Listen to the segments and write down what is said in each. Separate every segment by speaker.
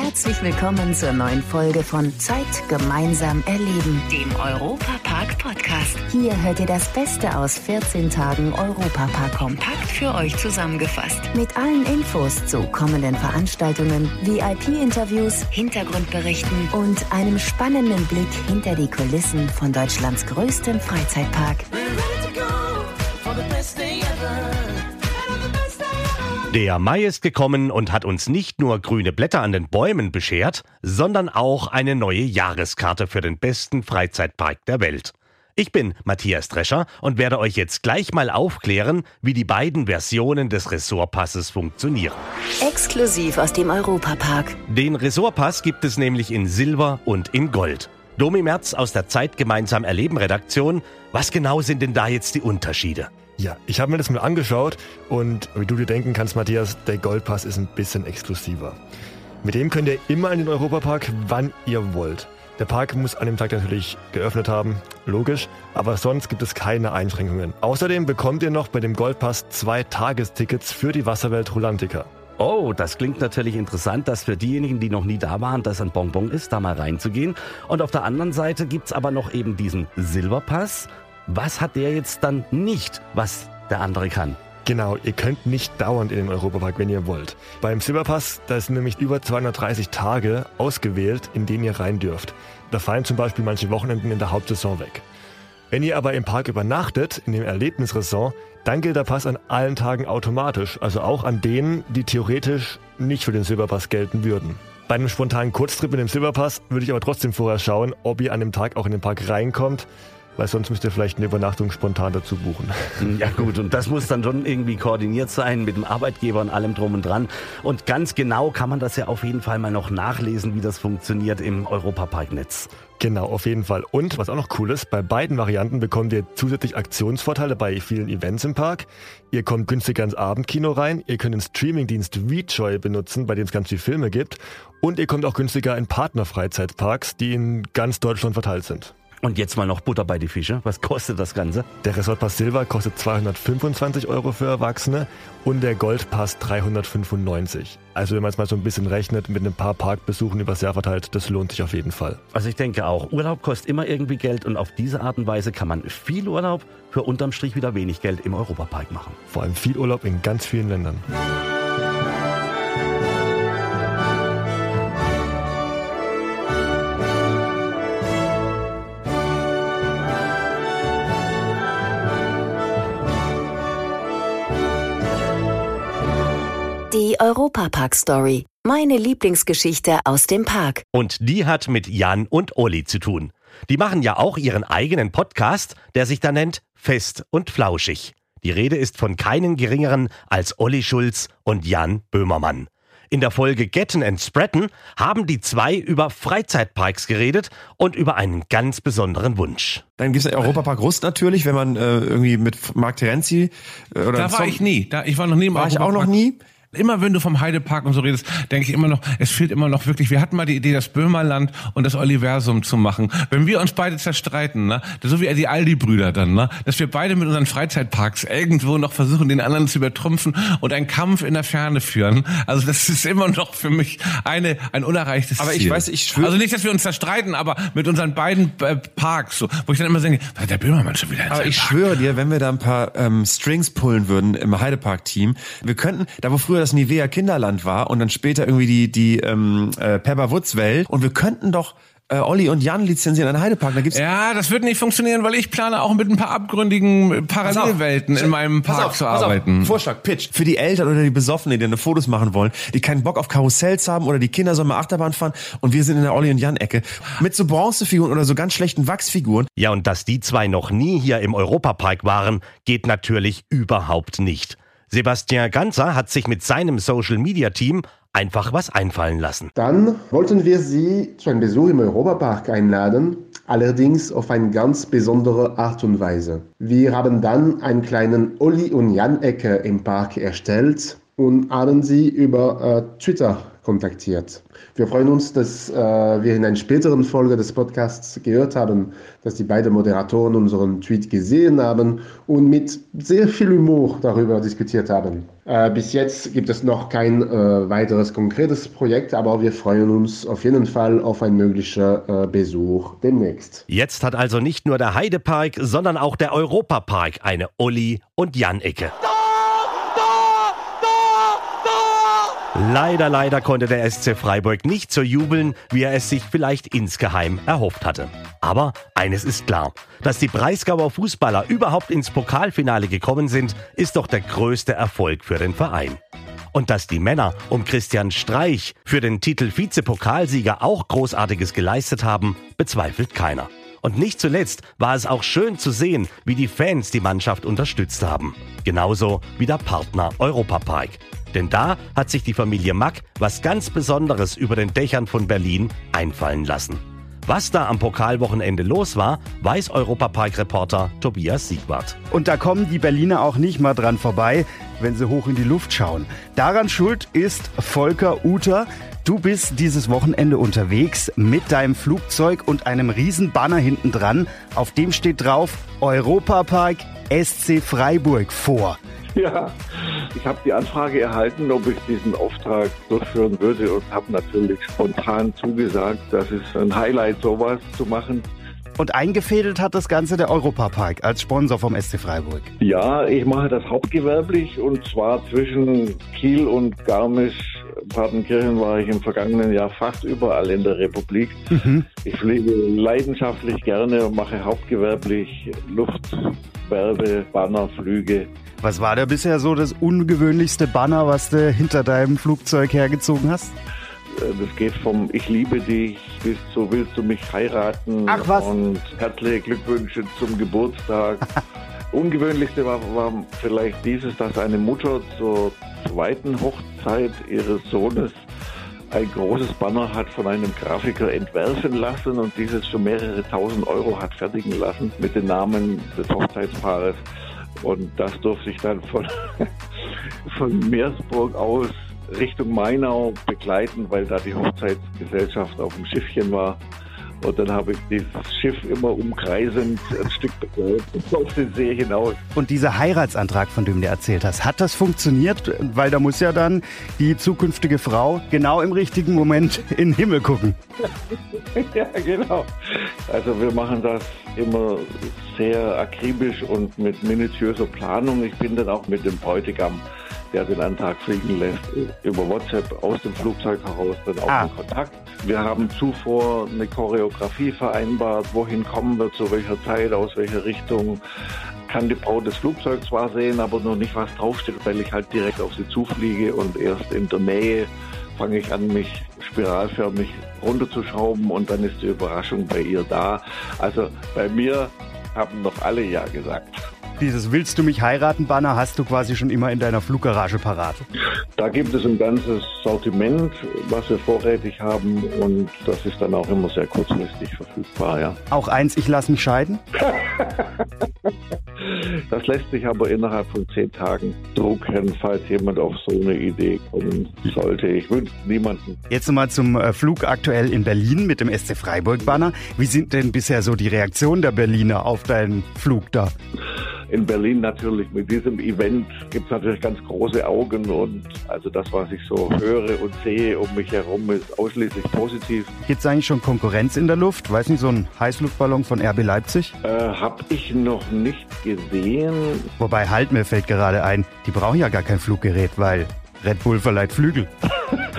Speaker 1: Herzlich willkommen zur neuen Folge von Zeit gemeinsam erleben, dem Europapark Podcast. Hier hört ihr das Beste aus 14 Tagen Europapark kompakt für euch zusammengefasst. Mit allen Infos zu kommenden Veranstaltungen, VIP-Interviews, Hintergrundberichten und einem spannenden Blick hinter die Kulissen von Deutschlands größtem Freizeitpark.
Speaker 2: Der Mai ist gekommen und hat uns nicht nur grüne Blätter an den Bäumen beschert, sondern auch eine neue Jahreskarte für den besten Freizeitpark der Welt. Ich bin Matthias Drescher und werde euch jetzt gleich mal aufklären, wie die beiden Versionen des Ressortpasses funktionieren.
Speaker 1: Exklusiv aus dem Europapark.
Speaker 2: Den Ressortpass gibt es nämlich in Silber und in Gold. Domi Merz aus der Zeit gemeinsam erleben Redaktion. Was genau sind denn da jetzt die Unterschiede?
Speaker 3: Ja, ich habe mir das mal angeschaut und wie du dir denken kannst, Matthias, der Goldpass ist ein bisschen exklusiver. Mit dem könnt ihr immer in den Europapark, wann ihr wollt. Der Park muss an dem Tag natürlich geöffnet haben, logisch, aber sonst gibt es keine Einschränkungen. Außerdem bekommt ihr noch bei dem Goldpass zwei Tagestickets für die Wasserwelt Rulantica.
Speaker 2: Oh, das klingt natürlich interessant, dass für diejenigen, die noch nie da waren, das ein Bonbon ist, da mal reinzugehen. Und auf der anderen Seite gibt's aber noch eben diesen Silberpass. Was hat der jetzt dann nicht, was der andere kann?
Speaker 3: Genau, ihr könnt nicht dauernd in den Europapark, wenn ihr wollt. Beim Silberpass, da sind nämlich über 230 Tage ausgewählt, in denen ihr rein dürft. Da fallen zum Beispiel manche Wochenenden in der Hauptsaison weg. Wenn ihr aber im Park übernachtet, in dem Erlebnisressort, dann gilt der Pass an allen Tagen automatisch, also auch an denen, die theoretisch nicht für den Silberpass gelten würden. Bei einem spontanen Kurztrip mit dem Silberpass würde ich aber trotzdem vorher schauen, ob ihr an dem Tag auch in den Park reinkommt weil sonst müsst ihr vielleicht eine Übernachtung spontan dazu buchen.
Speaker 2: Ja gut, und das muss dann schon irgendwie koordiniert sein mit dem Arbeitgeber und allem drum und dran. Und ganz genau kann man das ja auf jeden Fall mal noch nachlesen, wie das funktioniert im Europaparknetz.
Speaker 3: Genau, auf jeden Fall. Und was auch noch cool ist, bei beiden Varianten bekommt ihr zusätzlich Aktionsvorteile bei vielen Events im Park. Ihr kommt günstiger ins Abendkino rein, ihr könnt den Streamingdienst VJoy benutzen, bei dem es ganz viele Filme gibt. Und ihr kommt auch günstiger in Partnerfreizeitparks, die in ganz Deutschland verteilt sind.
Speaker 2: Und jetzt mal noch Butter bei die Fische. Was kostet das Ganze?
Speaker 3: Der Resort Pass Silber kostet 225 Euro für Erwachsene und der Goldpass 395. Also wenn man es mal so ein bisschen rechnet mit ein paar Parkbesuchen übers Jahr verteilt, das lohnt sich auf jeden Fall.
Speaker 2: Also ich denke auch, Urlaub kostet immer irgendwie Geld und auf diese Art und Weise kann man viel Urlaub für unterm Strich wieder wenig Geld im Europapark machen.
Speaker 3: Vor allem viel Urlaub in ganz vielen Ländern.
Speaker 1: Die Europapark-Story. Meine Lieblingsgeschichte aus dem Park.
Speaker 2: Und die hat mit Jan und Olli zu tun. Die machen ja auch ihren eigenen Podcast, der sich da nennt Fest und Flauschig. Die Rede ist von keinen geringeren als Olli Schulz und Jan Böhmermann. In der Folge Getten and Spretten haben die zwei über Freizeitparks geredet und über einen ganz besonderen Wunsch.
Speaker 4: Dann gibt es Europapark Rust natürlich, wenn man äh, irgendwie mit Mark Terenzi
Speaker 5: äh, oder Da war ich nie. Da, ich war noch nie im
Speaker 4: War ich auch noch nie.
Speaker 5: Immer wenn du vom Heidepark und so redest, denke ich immer noch, es fehlt immer noch wirklich, wir hatten mal die Idee, das Böhmerland und das Oliversum zu machen. Wenn wir uns beide zerstreiten, ne, so wie die Aldi-Brüder dann, ne, dass wir beide mit unseren Freizeitparks irgendwo noch versuchen, den anderen zu übertrumpfen und einen Kampf in der Ferne führen. Also das ist immer noch für mich eine, ein unerreichtes
Speaker 4: aber
Speaker 5: Ziel.
Speaker 4: Aber ich weiß, ich schwöre.
Speaker 5: Also nicht, dass wir uns zerstreiten, aber mit unseren beiden äh, Parks, so, wo ich dann immer denke, der Böhmermann schon wieder
Speaker 4: Aber ich Park. schwöre dir, wenn wir da ein paar ähm, Strings pullen würden im Heidepark-Team, wir könnten, da wo früher das Nivea Kinder Kinderland war und dann später irgendwie die, die ähm, äh, Pepper Woods Welt. Und wir könnten doch äh, Olli und Jan lizenzieren an Heidepark. Da gibt's
Speaker 5: ja, das wird nicht funktionieren, weil ich plane auch mit ein paar abgründigen Parallelwelten in meinem Park auf, zu arbeiten.
Speaker 4: Vorschlag, Pitch. Für die Eltern oder die Besoffenen, die dann Fotos machen wollen, die keinen Bock auf Karussells haben oder die Kinder sollen mal Achterbahn fahren und wir sind in der Olli und Jan Ecke mit so Bronzefiguren oder so ganz schlechten Wachsfiguren.
Speaker 2: Ja, und dass die zwei noch nie hier im Europapark waren, geht natürlich überhaupt nicht. Sebastian Ganzer hat sich mit seinem Social Media Team einfach was einfallen lassen.
Speaker 6: Dann wollten wir Sie zu einem Besuch im Europapark einladen, allerdings auf eine ganz besondere Art und Weise. Wir haben dann einen kleinen Olli und Jan Ecke im Park erstellt und haben sie über äh, Twitter kontaktiert. Wir freuen uns, dass äh, wir in einer späteren Folge des Podcasts gehört haben, dass die beiden Moderatoren unseren Tweet gesehen haben und mit sehr viel Humor darüber diskutiert haben. Äh, bis jetzt gibt es noch kein äh, weiteres konkretes Projekt, aber wir freuen uns auf jeden Fall auf einen möglichen äh, Besuch demnächst.
Speaker 2: Jetzt hat also nicht nur der Heidepark, sondern auch der Europapark eine Olli und Jan-Ecke. Leider, leider konnte der SC Freiburg nicht so jubeln, wie er es sich vielleicht insgeheim erhofft hatte. Aber eines ist klar, dass die Breisgauer Fußballer überhaupt ins Pokalfinale gekommen sind, ist doch der größte Erfolg für den Verein. Und dass die Männer um Christian Streich für den Titel Vizepokalsieger auch Großartiges geleistet haben, bezweifelt keiner. Und nicht zuletzt war es auch schön zu sehen, wie die Fans die Mannschaft unterstützt haben. Genauso wie der Partner Europapark. Denn da hat sich die Familie Mack was ganz Besonderes über den Dächern von Berlin einfallen lassen. Was da am Pokalwochenende los war, weiß Europapark-Reporter Tobias Siegwart.
Speaker 7: Und da kommen die Berliner auch nicht mal dran vorbei, wenn sie hoch in die Luft schauen. Daran schuld ist Volker Uter. Du bist dieses Wochenende unterwegs mit deinem Flugzeug und einem riesen Banner hinten dran. Auf dem steht drauf Europapark SC Freiburg vor.
Speaker 8: Ja, ich habe die Anfrage erhalten, ob ich diesen Auftrag durchführen würde und habe natürlich spontan zugesagt, das ist ein Highlight, sowas zu machen.
Speaker 7: Und eingefädelt hat das Ganze der Europapark als Sponsor vom SC Freiburg.
Speaker 8: Ja, ich mache das hauptgewerblich und zwar zwischen Kiel und Garmisch. Partenkirchen war ich im vergangenen Jahr fast überall in der Republik. Mhm. Ich fliege leidenschaftlich gerne und mache hauptgewerblich Luftwerbe, Bannerflüge.
Speaker 7: Was war da bisher so das ungewöhnlichste Banner, was du hinter deinem Flugzeug hergezogen hast?
Speaker 8: Äh, das geht vom Ich liebe dich bis zu Willst du mich heiraten?
Speaker 7: Ach was.
Speaker 8: Und herzliche Glückwünsche zum Geburtstag. Ungewöhnlichste war, war vielleicht dieses, dass eine Mutter zur zweiten Hochzeit ihres Sohnes ein großes Banner hat von einem Grafiker entwerfen lassen und dieses für mehrere tausend Euro hat fertigen lassen mit den Namen des Hochzeitspaares. Und das durfte ich dann von, von Meersburg aus Richtung Mainau begleiten, weil da die Hochzeitsgesellschaft auf dem Schiffchen war. Und dann habe ich dieses Schiff immer umkreisend ein Stück auf den See hinaus.
Speaker 7: Und dieser Heiratsantrag, von dem du erzählt hast, hat das funktioniert? Weil da muss ja dann die zukünftige Frau genau im richtigen Moment in den Himmel gucken.
Speaker 8: ja, genau. Also wir machen das immer sehr akribisch und mit minutiöser Planung. Ich bin dann auch mit dem Bräutigam der den Antrag fliegen lässt, über WhatsApp aus dem Flugzeug heraus dann auch ah. in Kontakt. Wir haben zuvor eine Choreografie vereinbart, wohin kommen wir, zu welcher Zeit, aus welcher Richtung. Kann die Braut des Flugzeugs zwar sehen, aber noch nicht was draufsteht, weil ich halt direkt auf sie zufliege und erst in der Nähe fange ich an, mich spiralförmig runterzuschrauben und dann ist die Überraschung bei ihr da. Also bei mir haben noch alle Ja gesagt.
Speaker 7: Dieses Willst du mich heiraten Banner hast du quasi schon immer in deiner Fluggarage parat.
Speaker 8: Da gibt es ein ganzes Sortiment, was wir vorrätig haben und das ist dann auch immer sehr kurzfristig verfügbar, ja.
Speaker 7: Auch eins, ich lasse mich scheiden?
Speaker 8: das lässt sich aber innerhalb von zehn Tagen drucken, falls jemand auf so eine Idee kommen sollte. Ich wünsche niemanden.
Speaker 7: Jetzt nochmal zum äh, Flug aktuell in Berlin mit dem SC Freiburg Banner. Wie sind denn bisher so die Reaktionen der Berliner auf deinen Flug da?
Speaker 8: In Berlin natürlich mit diesem Event gibt es natürlich ganz große Augen und also das, was ich so höre und sehe um mich herum, ist ausschließlich positiv.
Speaker 7: Gibt es eigentlich schon Konkurrenz in der Luft? Weiß nicht, so ein Heißluftballon von RB Leipzig?
Speaker 8: Äh, hab ich noch nicht gesehen.
Speaker 7: Wobei, halt, mir fällt gerade ein, die brauchen ja gar kein Fluggerät, weil Red Bull verleiht Flügel.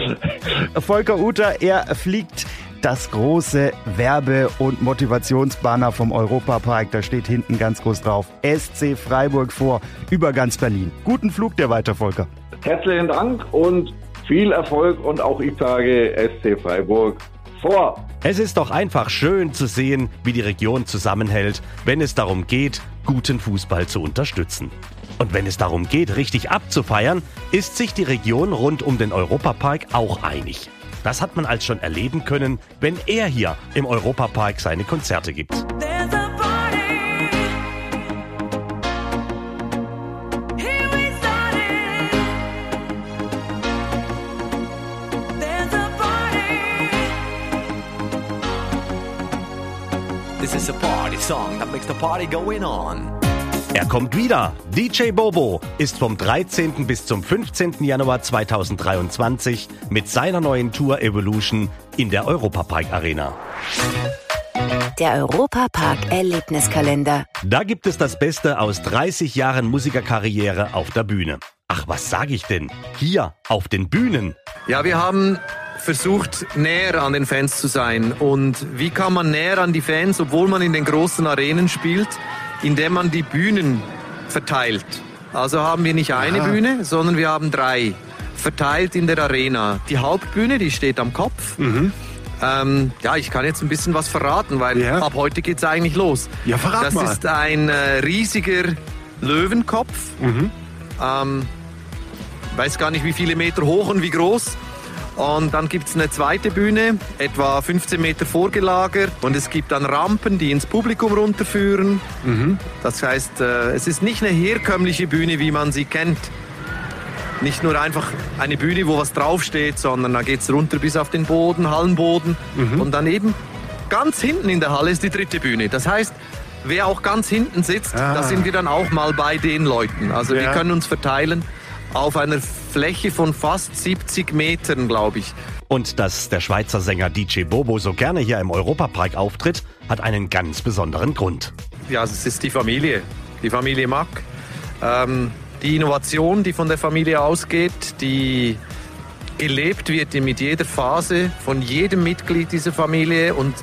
Speaker 7: Volker Uter, er fliegt das große Werbe- und Motivationsbanner vom Europapark. Da steht hinten ganz groß drauf SC Freiburg vor, über ganz Berlin. Guten Flug dir weiter, Volker.
Speaker 8: Herzlichen Dank und viel Erfolg und auch ich sage SC Freiburg vor.
Speaker 2: Es ist doch einfach schön zu sehen, wie die Region zusammenhält, wenn es darum geht, guten Fußball zu unterstützen. Und wenn es darum geht, richtig abzufeiern, ist sich die Region rund um den Europapark auch einig. Das hat man als schon erleben können, wenn er hier im Europapark seine Konzerte gibt.
Speaker 9: This is a party song that makes the party going on.
Speaker 2: Er kommt wieder. DJ Bobo ist vom 13. bis zum 15. Januar 2023 mit seiner neuen Tour Evolution in der Europapark Arena.
Speaker 1: Der Europapark Erlebniskalender.
Speaker 2: Da gibt es das Beste aus 30 Jahren Musikerkarriere auf der Bühne. Ach, was sage ich denn? Hier auf den Bühnen.
Speaker 10: Ja, wir haben versucht, näher an den Fans zu sein. Und wie kann man näher an die Fans, obwohl man in den großen Arenen spielt? Indem man die Bühnen verteilt. Also haben wir nicht eine
Speaker 3: Aha.
Speaker 10: Bühne, sondern wir haben drei verteilt in der Arena. Die Hauptbühne, die steht am Kopf. Ähm, ja, ich kann jetzt ein bisschen was verraten, weil
Speaker 3: Ja.
Speaker 10: ab heute geht's eigentlich los.
Speaker 3: Ja, verrat
Speaker 10: das
Speaker 3: mal.
Speaker 10: ist ein äh, riesiger Löwenkopf. Ähm, weiß gar nicht, wie viele Meter hoch und wie groß. Und dann gibt's eine zweite Bühne, etwa 15 Meter vorgelagert. Und es gibt dann Rampen, die ins Publikum runterführen. Das heißt, äh, es ist nicht eine herkömmliche Bühne, wie man sie kennt. Nicht nur einfach eine Bühne, wo was draufsteht, sondern da geht's runter bis auf den Boden, Hallenboden. Und dann eben ganz hinten in der Halle ist die dritte Bühne. Das heißt, wer auch ganz hinten sitzt, da sind wir dann auch mal bei den Leuten. Also wir
Speaker 3: Ja.
Speaker 10: können uns verteilen auf einer Fläche von fast 70 Metern, glaube ich.
Speaker 2: Und dass der Schweizer Sänger DJ Bobo so gerne hier im Europapark auftritt, hat einen ganz besonderen Grund.
Speaker 10: Ja, es ist die Familie, die Familie Mack. Ähm, die Innovation, die von der Familie ausgeht, die gelebt wird mit jeder Phase von jedem Mitglied dieser Familie und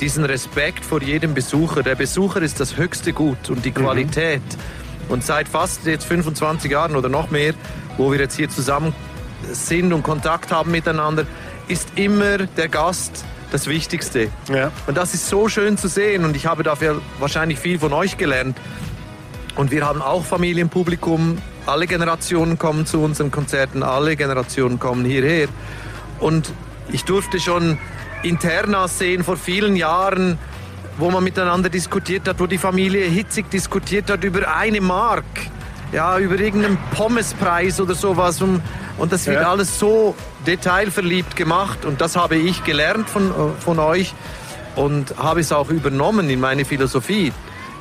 Speaker 10: diesen Respekt vor jedem Besucher. Der Besucher ist das höchste Gut und die Qualität. Und seit fast jetzt 25 Jahren oder noch mehr, wo wir jetzt hier zusammen sind und Kontakt haben miteinander, ist immer der Gast das Wichtigste.
Speaker 3: Ja.
Speaker 10: Und das ist so schön zu sehen und ich habe dafür wahrscheinlich viel von euch gelernt. Und wir haben auch Familienpublikum. Alle Generationen kommen zu unseren Konzerten, alle Generationen kommen hierher. Und ich durfte schon Internas sehen vor vielen Jahren, wo man miteinander diskutiert hat, wo die Familie hitzig diskutiert hat über eine Mark, ja, über irgendeinen Pommespreis oder sowas. Und, und das wird
Speaker 3: Ja.
Speaker 10: alles so detailverliebt gemacht. Und das habe ich gelernt von, von euch und habe es auch übernommen in meine Philosophie.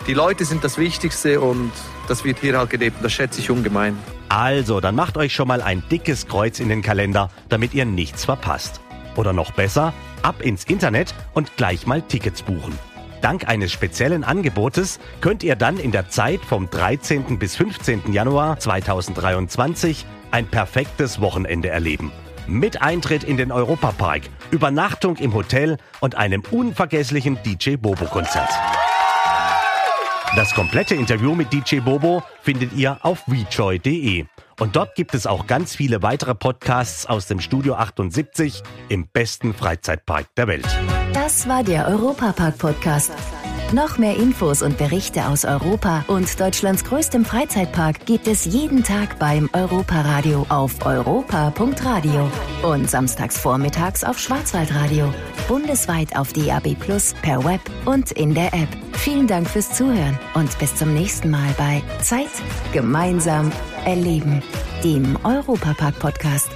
Speaker 10: Die Leute sind das Wichtigste und das wird hier halt gelebt. und Das schätze ich ungemein.
Speaker 2: Also, dann macht euch schon mal ein dickes Kreuz in den Kalender, damit ihr nichts verpasst. Oder noch besser, ab ins Internet und gleich mal Tickets buchen. Dank eines speziellen Angebotes könnt ihr dann in der Zeit vom 13. bis 15. Januar 2023 ein perfektes Wochenende erleben. Mit Eintritt in den Europapark, Übernachtung im Hotel und einem unvergesslichen DJ Bobo-Konzert. Das komplette Interview mit DJ Bobo findet ihr auf wejoy.de. Und dort gibt es auch ganz viele weitere Podcasts aus dem Studio 78 im besten Freizeitpark der Welt.
Speaker 1: Das war der Europapark-Podcast. Noch mehr Infos und Berichte aus Europa und Deutschlands größtem Freizeitpark gibt es jeden Tag beim Europaradio auf europa.radio und samstags vormittags auf Schwarzwaldradio. Bundesweit auf DAB Plus, per Web und in der App. Vielen Dank fürs Zuhören und bis zum nächsten Mal bei Zeit gemeinsam erleben, dem Europapark-Podcast.